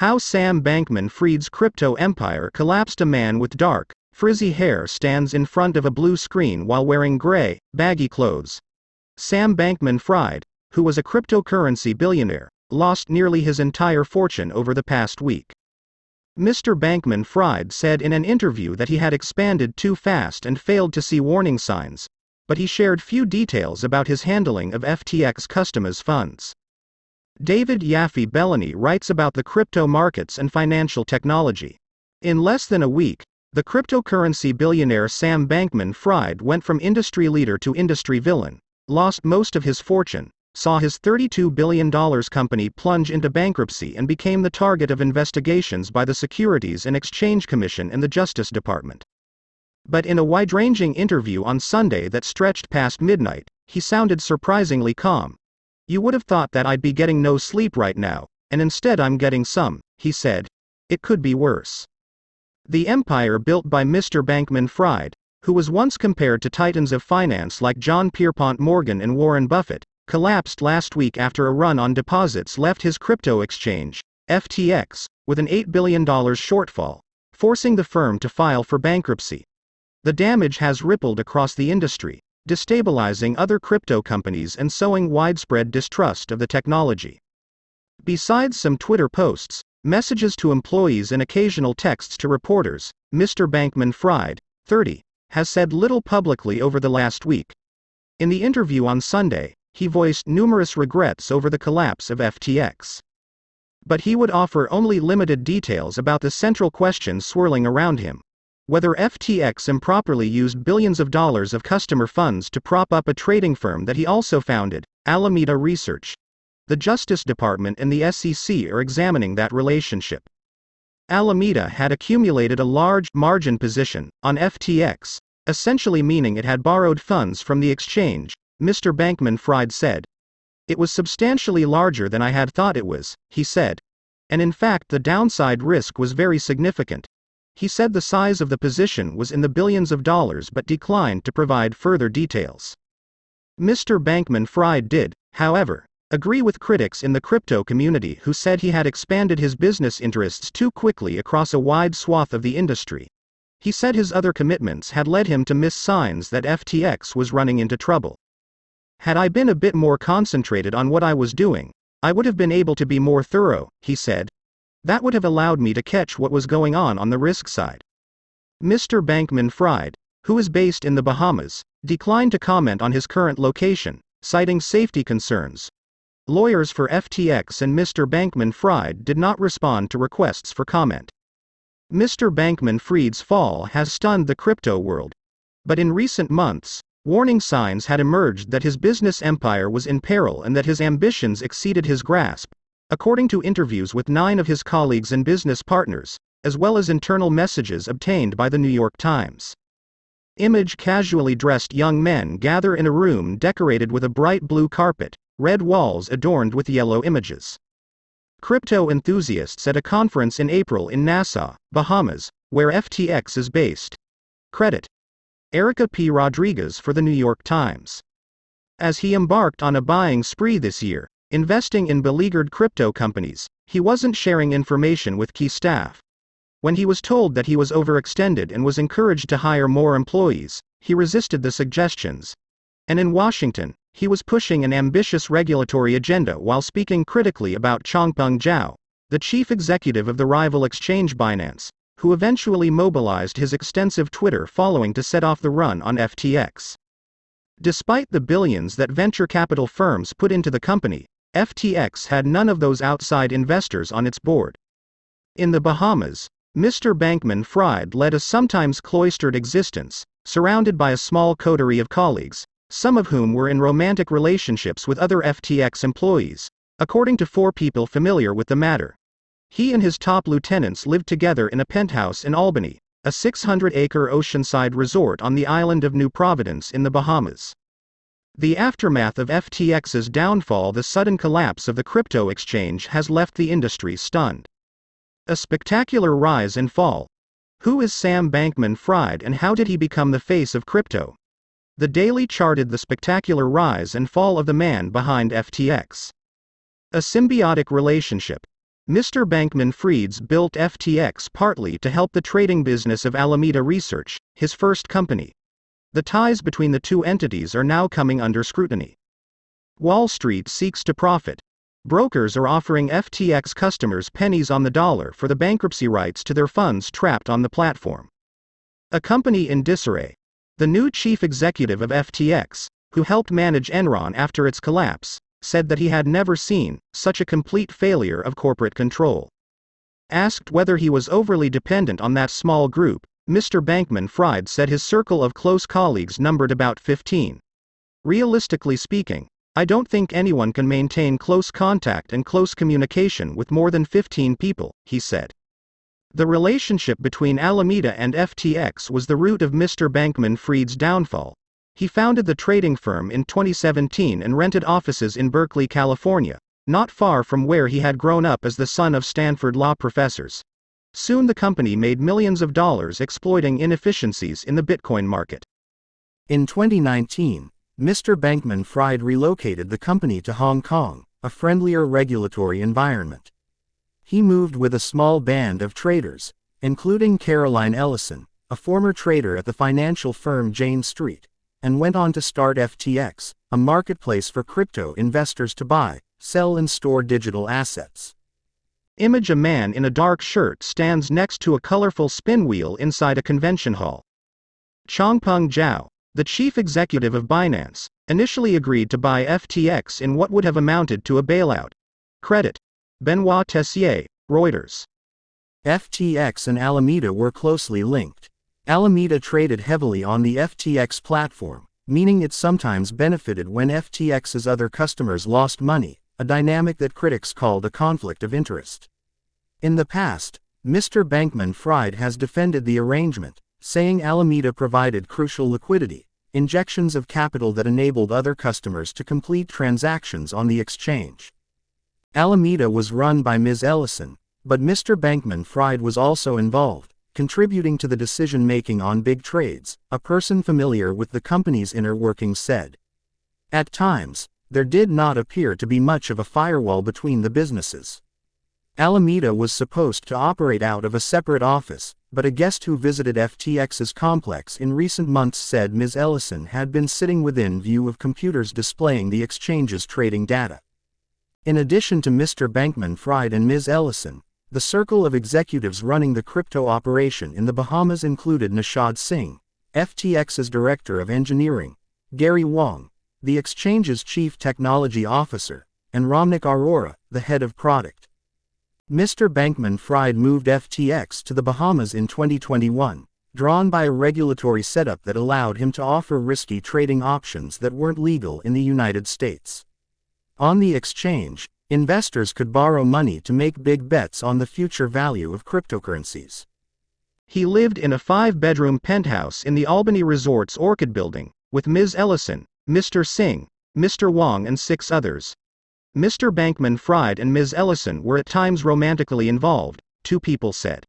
How Sam Bankman Fried's crypto empire collapsed. A man with dark, frizzy hair stands in front of a blue screen while wearing gray, baggy clothes. Sam Bankman Fried, who was a cryptocurrency billionaire, lost nearly his entire fortune over the past week. Mr. Bankman Fried said in an interview that he had expanded too fast and failed to see warning signs, but he shared few details about his handling of FTX customers' funds. David Yaffe Bellany writes about the crypto markets and financial technology. In less than a week, the cryptocurrency billionaire Sam Bankman Fried went from industry leader to industry villain, lost most of his fortune, saw his $32 billion company plunge into bankruptcy and became the target of investigations by the Securities and Exchange Commission and the Justice Department. But in a wide ranging interview on Sunday that stretched past midnight, he sounded surprisingly calm. You would have thought that I'd be getting no sleep right now, and instead I'm getting some, he said. It could be worse. The empire built by Mr. Bankman Fried, who was once compared to titans of finance like John Pierpont Morgan and Warren Buffett, collapsed last week after a run on deposits left his crypto exchange, FTX, with an $8 billion shortfall, forcing the firm to file for bankruptcy. The damage has rippled across the industry, destabilizing other crypto companies and sowing widespread distrust of the technology. Besides some Twitter posts, messages to employees, and occasional texts to reporters, Mr. Bankman Fried, 30, has said little publicly over the last week. In the interview on Sunday, he voiced numerous regrets over the collapse of FTX. But he would offer only limited details about the central questions swirling around him whether FTX improperly used billions of dollars of customer funds to prop up a trading firm that he also founded, Alameda Research. The Justice Department and the SEC are examining that relationship. Alameda had accumulated a large margin position on FTX, essentially meaning it had borrowed funds from the exchange, Mr. Bankman Fried said. It was substantially larger than I had thought it was, he said. And in fact, the downside risk was very significant. He said the size of the position was in the billions of dollars but declined to provide further details. Mr. Bankman Fried did, however, agree with critics in the crypto community who said he had expanded his business interests too quickly across a wide swath of the industry. He said his other commitments had led him to miss signs that FTX was running into trouble. Had I been a bit more concentrated on what I was doing, I would have been able to be more thorough, he said. That would have allowed me to catch what was going on on the risk side. Mr. Bankman Fried, who is based in the Bahamas, declined to comment on his current location, citing safety concerns. Lawyers for FTX and Mr. Bankman Fried did not respond to requests for comment. Mr. Bankman Fried's fall has stunned the crypto world. But in recent months, Warning signs had emerged that his business empire was in peril and that his ambitions exceeded his grasp, according to interviews with nine of his colleagues and business partners, as well as internal messages obtained by the New York Times. Image casually dressed young men gather in a room decorated with a bright blue carpet, red walls adorned with yellow images. Crypto enthusiasts at a conference in April in Nassau, Bahamas, where FTX is based. Credit Erika P. Rodriguez for the New York Times. As he embarked on a buying spree this year, investing in beleaguered crypto companies, he wasn't sharing information with key staff. When he was told that he was overextended and was encouraged to hire more employees, he resisted the suggestions. And in Washington, he was pushing an ambitious regulatory agenda while speaking critically about Changpeng Zhao, the chief executive of the rival exchange Binance, who eventually mobilized his extensive Twitter following to set off the run on FTX. Despite the billions that venture capital firms put into the company, FTX had none of those outside investors on its board. In the Bahamas, Mr. Bankman Fried led a sometimes cloistered existence, surrounded by a small coterie of colleagues, some of whom were in romantic relationships with other FTX employees, according to four people familiar with the matter. He and his top lieutenants lived together in a penthouse in Albany, a 600 acre oceanside resort on the island of New Providence in the Bahamas. The aftermath of FTX's downfall, the sudden collapse of the crypto exchange, has left the industry stunned. A spectacular rise and fall. Who is Sam Bankman Fried and how did he become the face of crypto? The Daily charted the spectacular rise and fall of the man behind FTX. A symbiotic relationship. Mr. Bankman Fried's built FTX partly to help the trading business of Alameda Research, his first company. The ties between the two entities are now coming under scrutiny. Wall Street seeks to profit. Brokers are offering FTX customers pennies on the dollar for the bankruptcy rights to their funds trapped on the platform. A company in disarray. The new chief executive of FTX, who helped manage Enron after its collapse, said that he had never seen such a complete failure of corporate control. Asked whether he was overly dependent on that small group, Mr. Bankman Fried said his circle of close colleagues numbered about 15. Realistically speaking, I don't think anyone can maintain close contact and close communication with more than 15 people, he said. The relationship between Alameda and FTX was the root of Mr. Bankman Fried's downfall. He founded the trading firm in 2017 and rented offices in Berkeley, California, not far from where he had grown up as the son of Stanford law professors. Soon the company made millions of dollars exploiting inefficiencies in the Bitcoin market. In 2019, Mr. Bankman Fried relocated the company to Hong Kong, a friendlier regulatory environment. He moved with a small band of traders, including Caroline Ellison, a former trader at the financial firm Jane Street, and went on to start FTX, a marketplace for crypto investors to buy, sell, and store digital assets. Image a man in a dark shirt stands next to a colorful spin wheel inside a convention hall. Changpeng Zhao, the chief executive of Binance, initially agreed to buy FTX in what would have amounted to a bailout. Credit. Benoit Tessier, Reuters. FTX and Alameda were closely linked. Alameda traded heavily on the FTX platform, meaning it sometimes benefited when FTX's other customers lost money, a dynamic that critics called a conflict of interest. In the past, Mr. Bankman Fried has defended the arrangement, saying Alameda provided crucial liquidity, injections of capital that enabled other customers to complete transactions on the exchange. Alameda was run by Ms. Ellison, but Mr. Bankman Fried was also involved, contributing to the decision making on big trades, a person familiar with the company's inner workings said. At times, there did not appear to be much of a firewall between the businesses. Alameda was supposed to operate out of a separate office, but a guest who visited FTX's complex in recent months said Ms. Ellison had been sitting within view of computers displaying the exchange's trading data. In addition to Mr. Bankman Fried and Ms. Ellison, the circle of executives running the crypto operation in the Bahamas included Nishad Singh, FTX's director of engineering, Gary Wang, the exchange's chief technology officer, and Ramnik Arora, the head of product. Mr. Bankman Fried moved FTX to the Bahamas in 2021, drawn by a regulatory setup that allowed him to offer risky trading options that weren't legal in the United States. On the exchange, investors could borrow money to make big bets on the future value of cryptocurrencies. He lived in a five bedroom penthouse in the Albany Resort's Orchid Building, with Ms. Ellison, Mr. Singh, Mr. Wang and six others. Mr. Bankman Fried and Ms. Ellison were at times romantically involved, two people said.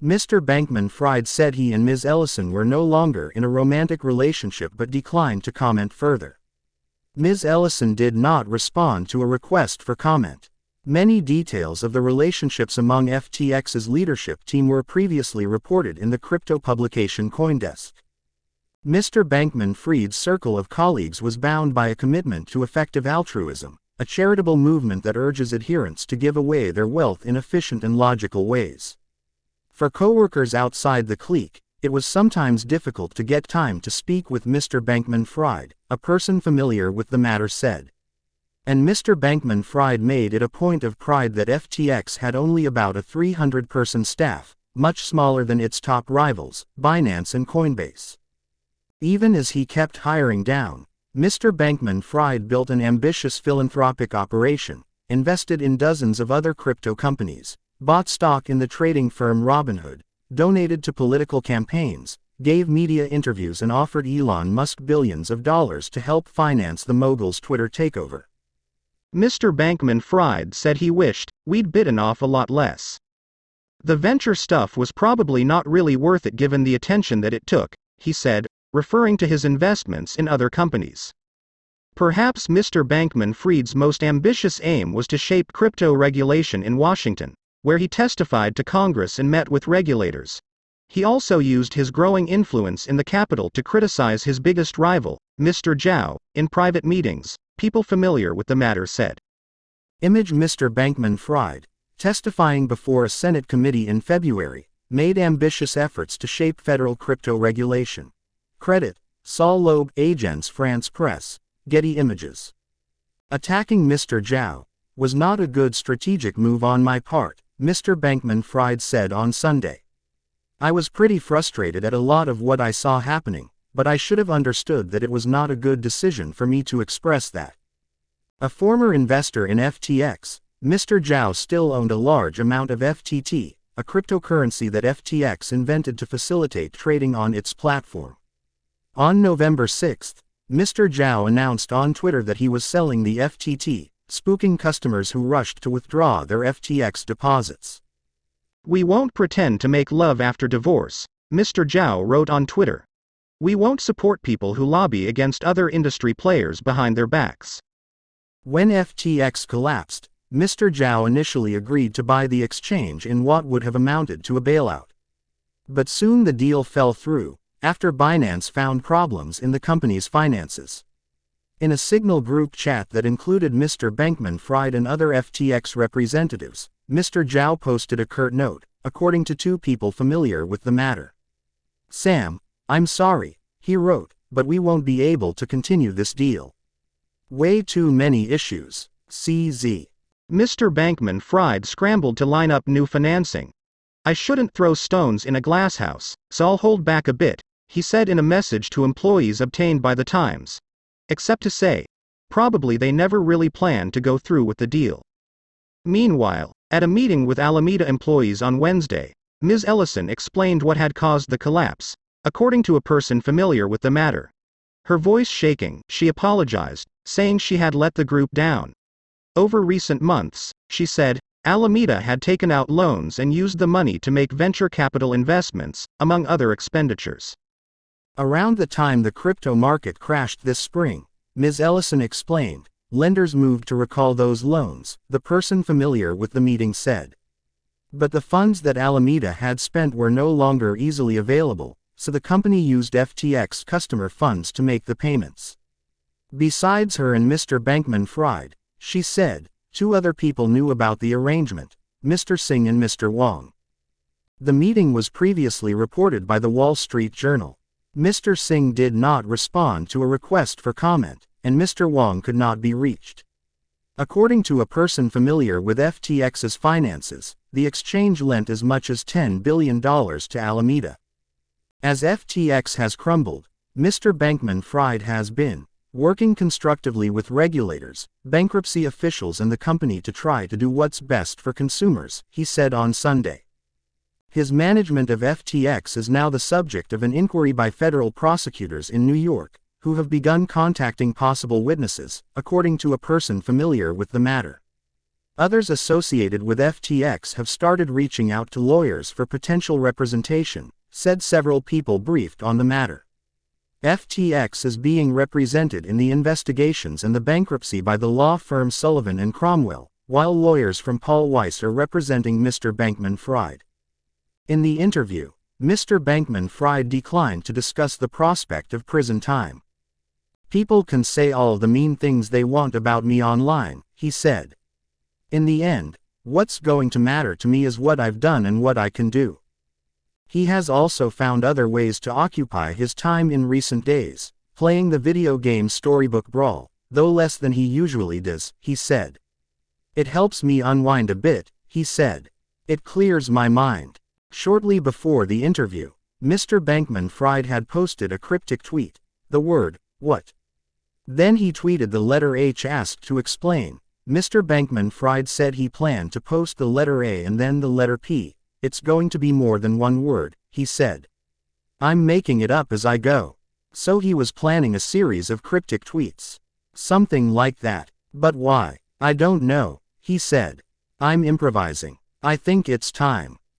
Mr. Bankman Fried said he and Ms. Ellison were no longer in a romantic relationship but declined to comment further. Ms. Ellison did not respond to a request for comment. Many details of the relationships among FTX's leadership team were previously reported in the crypto publication Coindesk. Mr. Bankman Fried's circle of colleagues was bound by a commitment to effective altruism, a charitable movement that urges adherents to give away their wealth in efficient and logical ways. For coworkers outside the clique, it was sometimes difficult to get time to speak with Mr. Bankman Fried, a person familiar with the matter said. And Mr. Bankman Fried made it a point of pride that FTX had only about a 300 person staff, much smaller than its top rivals, Binance and Coinbase. Even as he kept hiring down, Mr. Bankman Fried built an ambitious philanthropic operation, invested in dozens of other crypto companies, bought stock in the trading firm Robinhood, donated to political campaigns, gave media interviews and offered Elon Musk billions of dollars to help finance the mogul's Twitter takeover. Mr. Bankman Fried said he wished we'd bitten off a lot less. The venture stuff was probably not really worth it given the attention that it took, he said, referring to his investments in other companies. Perhaps Mr. Bankman Fried's most ambitious aim was to shape crypto regulation in Washington, where he testified to Congress and met with regulators. He also used his growing influence in the capital to criticize his biggest rival, Mr. Zhao, in private meetings, people familiar with the matter said. Image Mr. Bankman Fried, testifying before a Senate committee in February, made ambitious efforts to shape federal crypto regulation. Credit, Saul Loeb, Agence France-Presse, Getty Images. Attacking Mr. Zhao was not a good strategic move on my part, Mr. Bankman Fried said on Sunday. I was pretty frustrated at a lot of what I saw happening, but I should have understood that it was not a good decision for me to express that. A former investor in FTX, Mr. Zhao still owned a large amount of FTT, a cryptocurrency that FTX invented to facilitate trading on its platform. On November 6, Mr. Zhao announced on Twitter that he was selling the FTT, spooking customers who rushed to withdraw their FTX deposits. We won't pretend to make love after divorce, Mr. Zhao wrote on Twitter. We won't support people who lobby against other industry players behind their backs. When FTX collapsed, Mr. Zhao initially agreed to buy the exchange in what would have amounted to a bailout. But soon the deal fell through, after Binance found problems in the company's finances. In a Signal group chat that included Mr. Bankman Fried and other FTX representatives, Mr. Zhao posted a curt note, according to two people familiar with the matter. Sam, I'm sorry, he wrote, but we won't be able to continue this deal. Way too many issues. CZ. Mr. Bankman Fried scrambled to line up new financing. I shouldn't throw stones in a glasshouse, so I'll hold back a bit, he said in a message to employees obtained by the Times. Except to say, probably they never really planned to go through with the deal. Meanwhile, at a meeting with Alameda employees on Wednesday, Ms. Ellison explained what had caused the collapse, according to a person familiar with the matter. Her voice shaking, she apologized, saying she had let the group down. Over recent months, she said, Alameda had taken out loans and used the money to make venture capital investments, among other expenditures. Around the time the crypto market crashed this spring, Ms. Ellison explained, lenders moved to recall those loans, the person familiar with the meeting said. But the funds that Alameda had spent were no longer easily available, so the company used FTX customer funds to make the payments. Besides her and Mr. Bankman Fried, she said, two other people knew about the arrangement, Mr. Singh and Mr. Wang. The meeting was previously reported by the Wall Street Journal. Mr. Singh did not respond to a request for comment and Mr. Wang could not be reached. According to a person familiar with FTX's finances, the exchange lent as much as $10 billion to Alameda. As FTX has crumbled, Mr. Bankman Fried has been working constructively with regulators, bankruptcy officials, and the company to try to do what's best for consumers, he said on Sunday. His management of FTX is now the subject of an inquiry by federal prosecutors in New York, who have begun contacting possible witnesses, according to a person familiar with the matter. Others associated with FTX have started reaching out to lawyers for potential representation, said several people briefed on the matter. FTX is being represented in the investigations and the bankruptcy by the law firm Sullivan and Cromwell, while lawyers from Paul Weiss are representing Mr. Bankman Fried. In the interview, Mr. Bankman Fried declined to discuss the prospect of prison time. People can say all the mean things they want about me online, he said. In the end, what's going to matter to me is what I've done and what I can do. He has also found other ways to occupy his time in recent days, playing the video game Storybook Brawl, though less than he usually does, he said. It helps me unwind a bit, he said. It clears my mind. Shortly before the interview, Mr. Bankman Fried had posted a cryptic tweet, the word, what, then he tweeted the letter H asked to explain. Mr. Bankman Fried said he planned to post the letter A and then the letter P. It's going to be more than one word, he said. I'm making it up as I go. So he was planning a series of cryptic tweets. Something like that. But why? I don't know, he said. I'm improvising. I think it's time.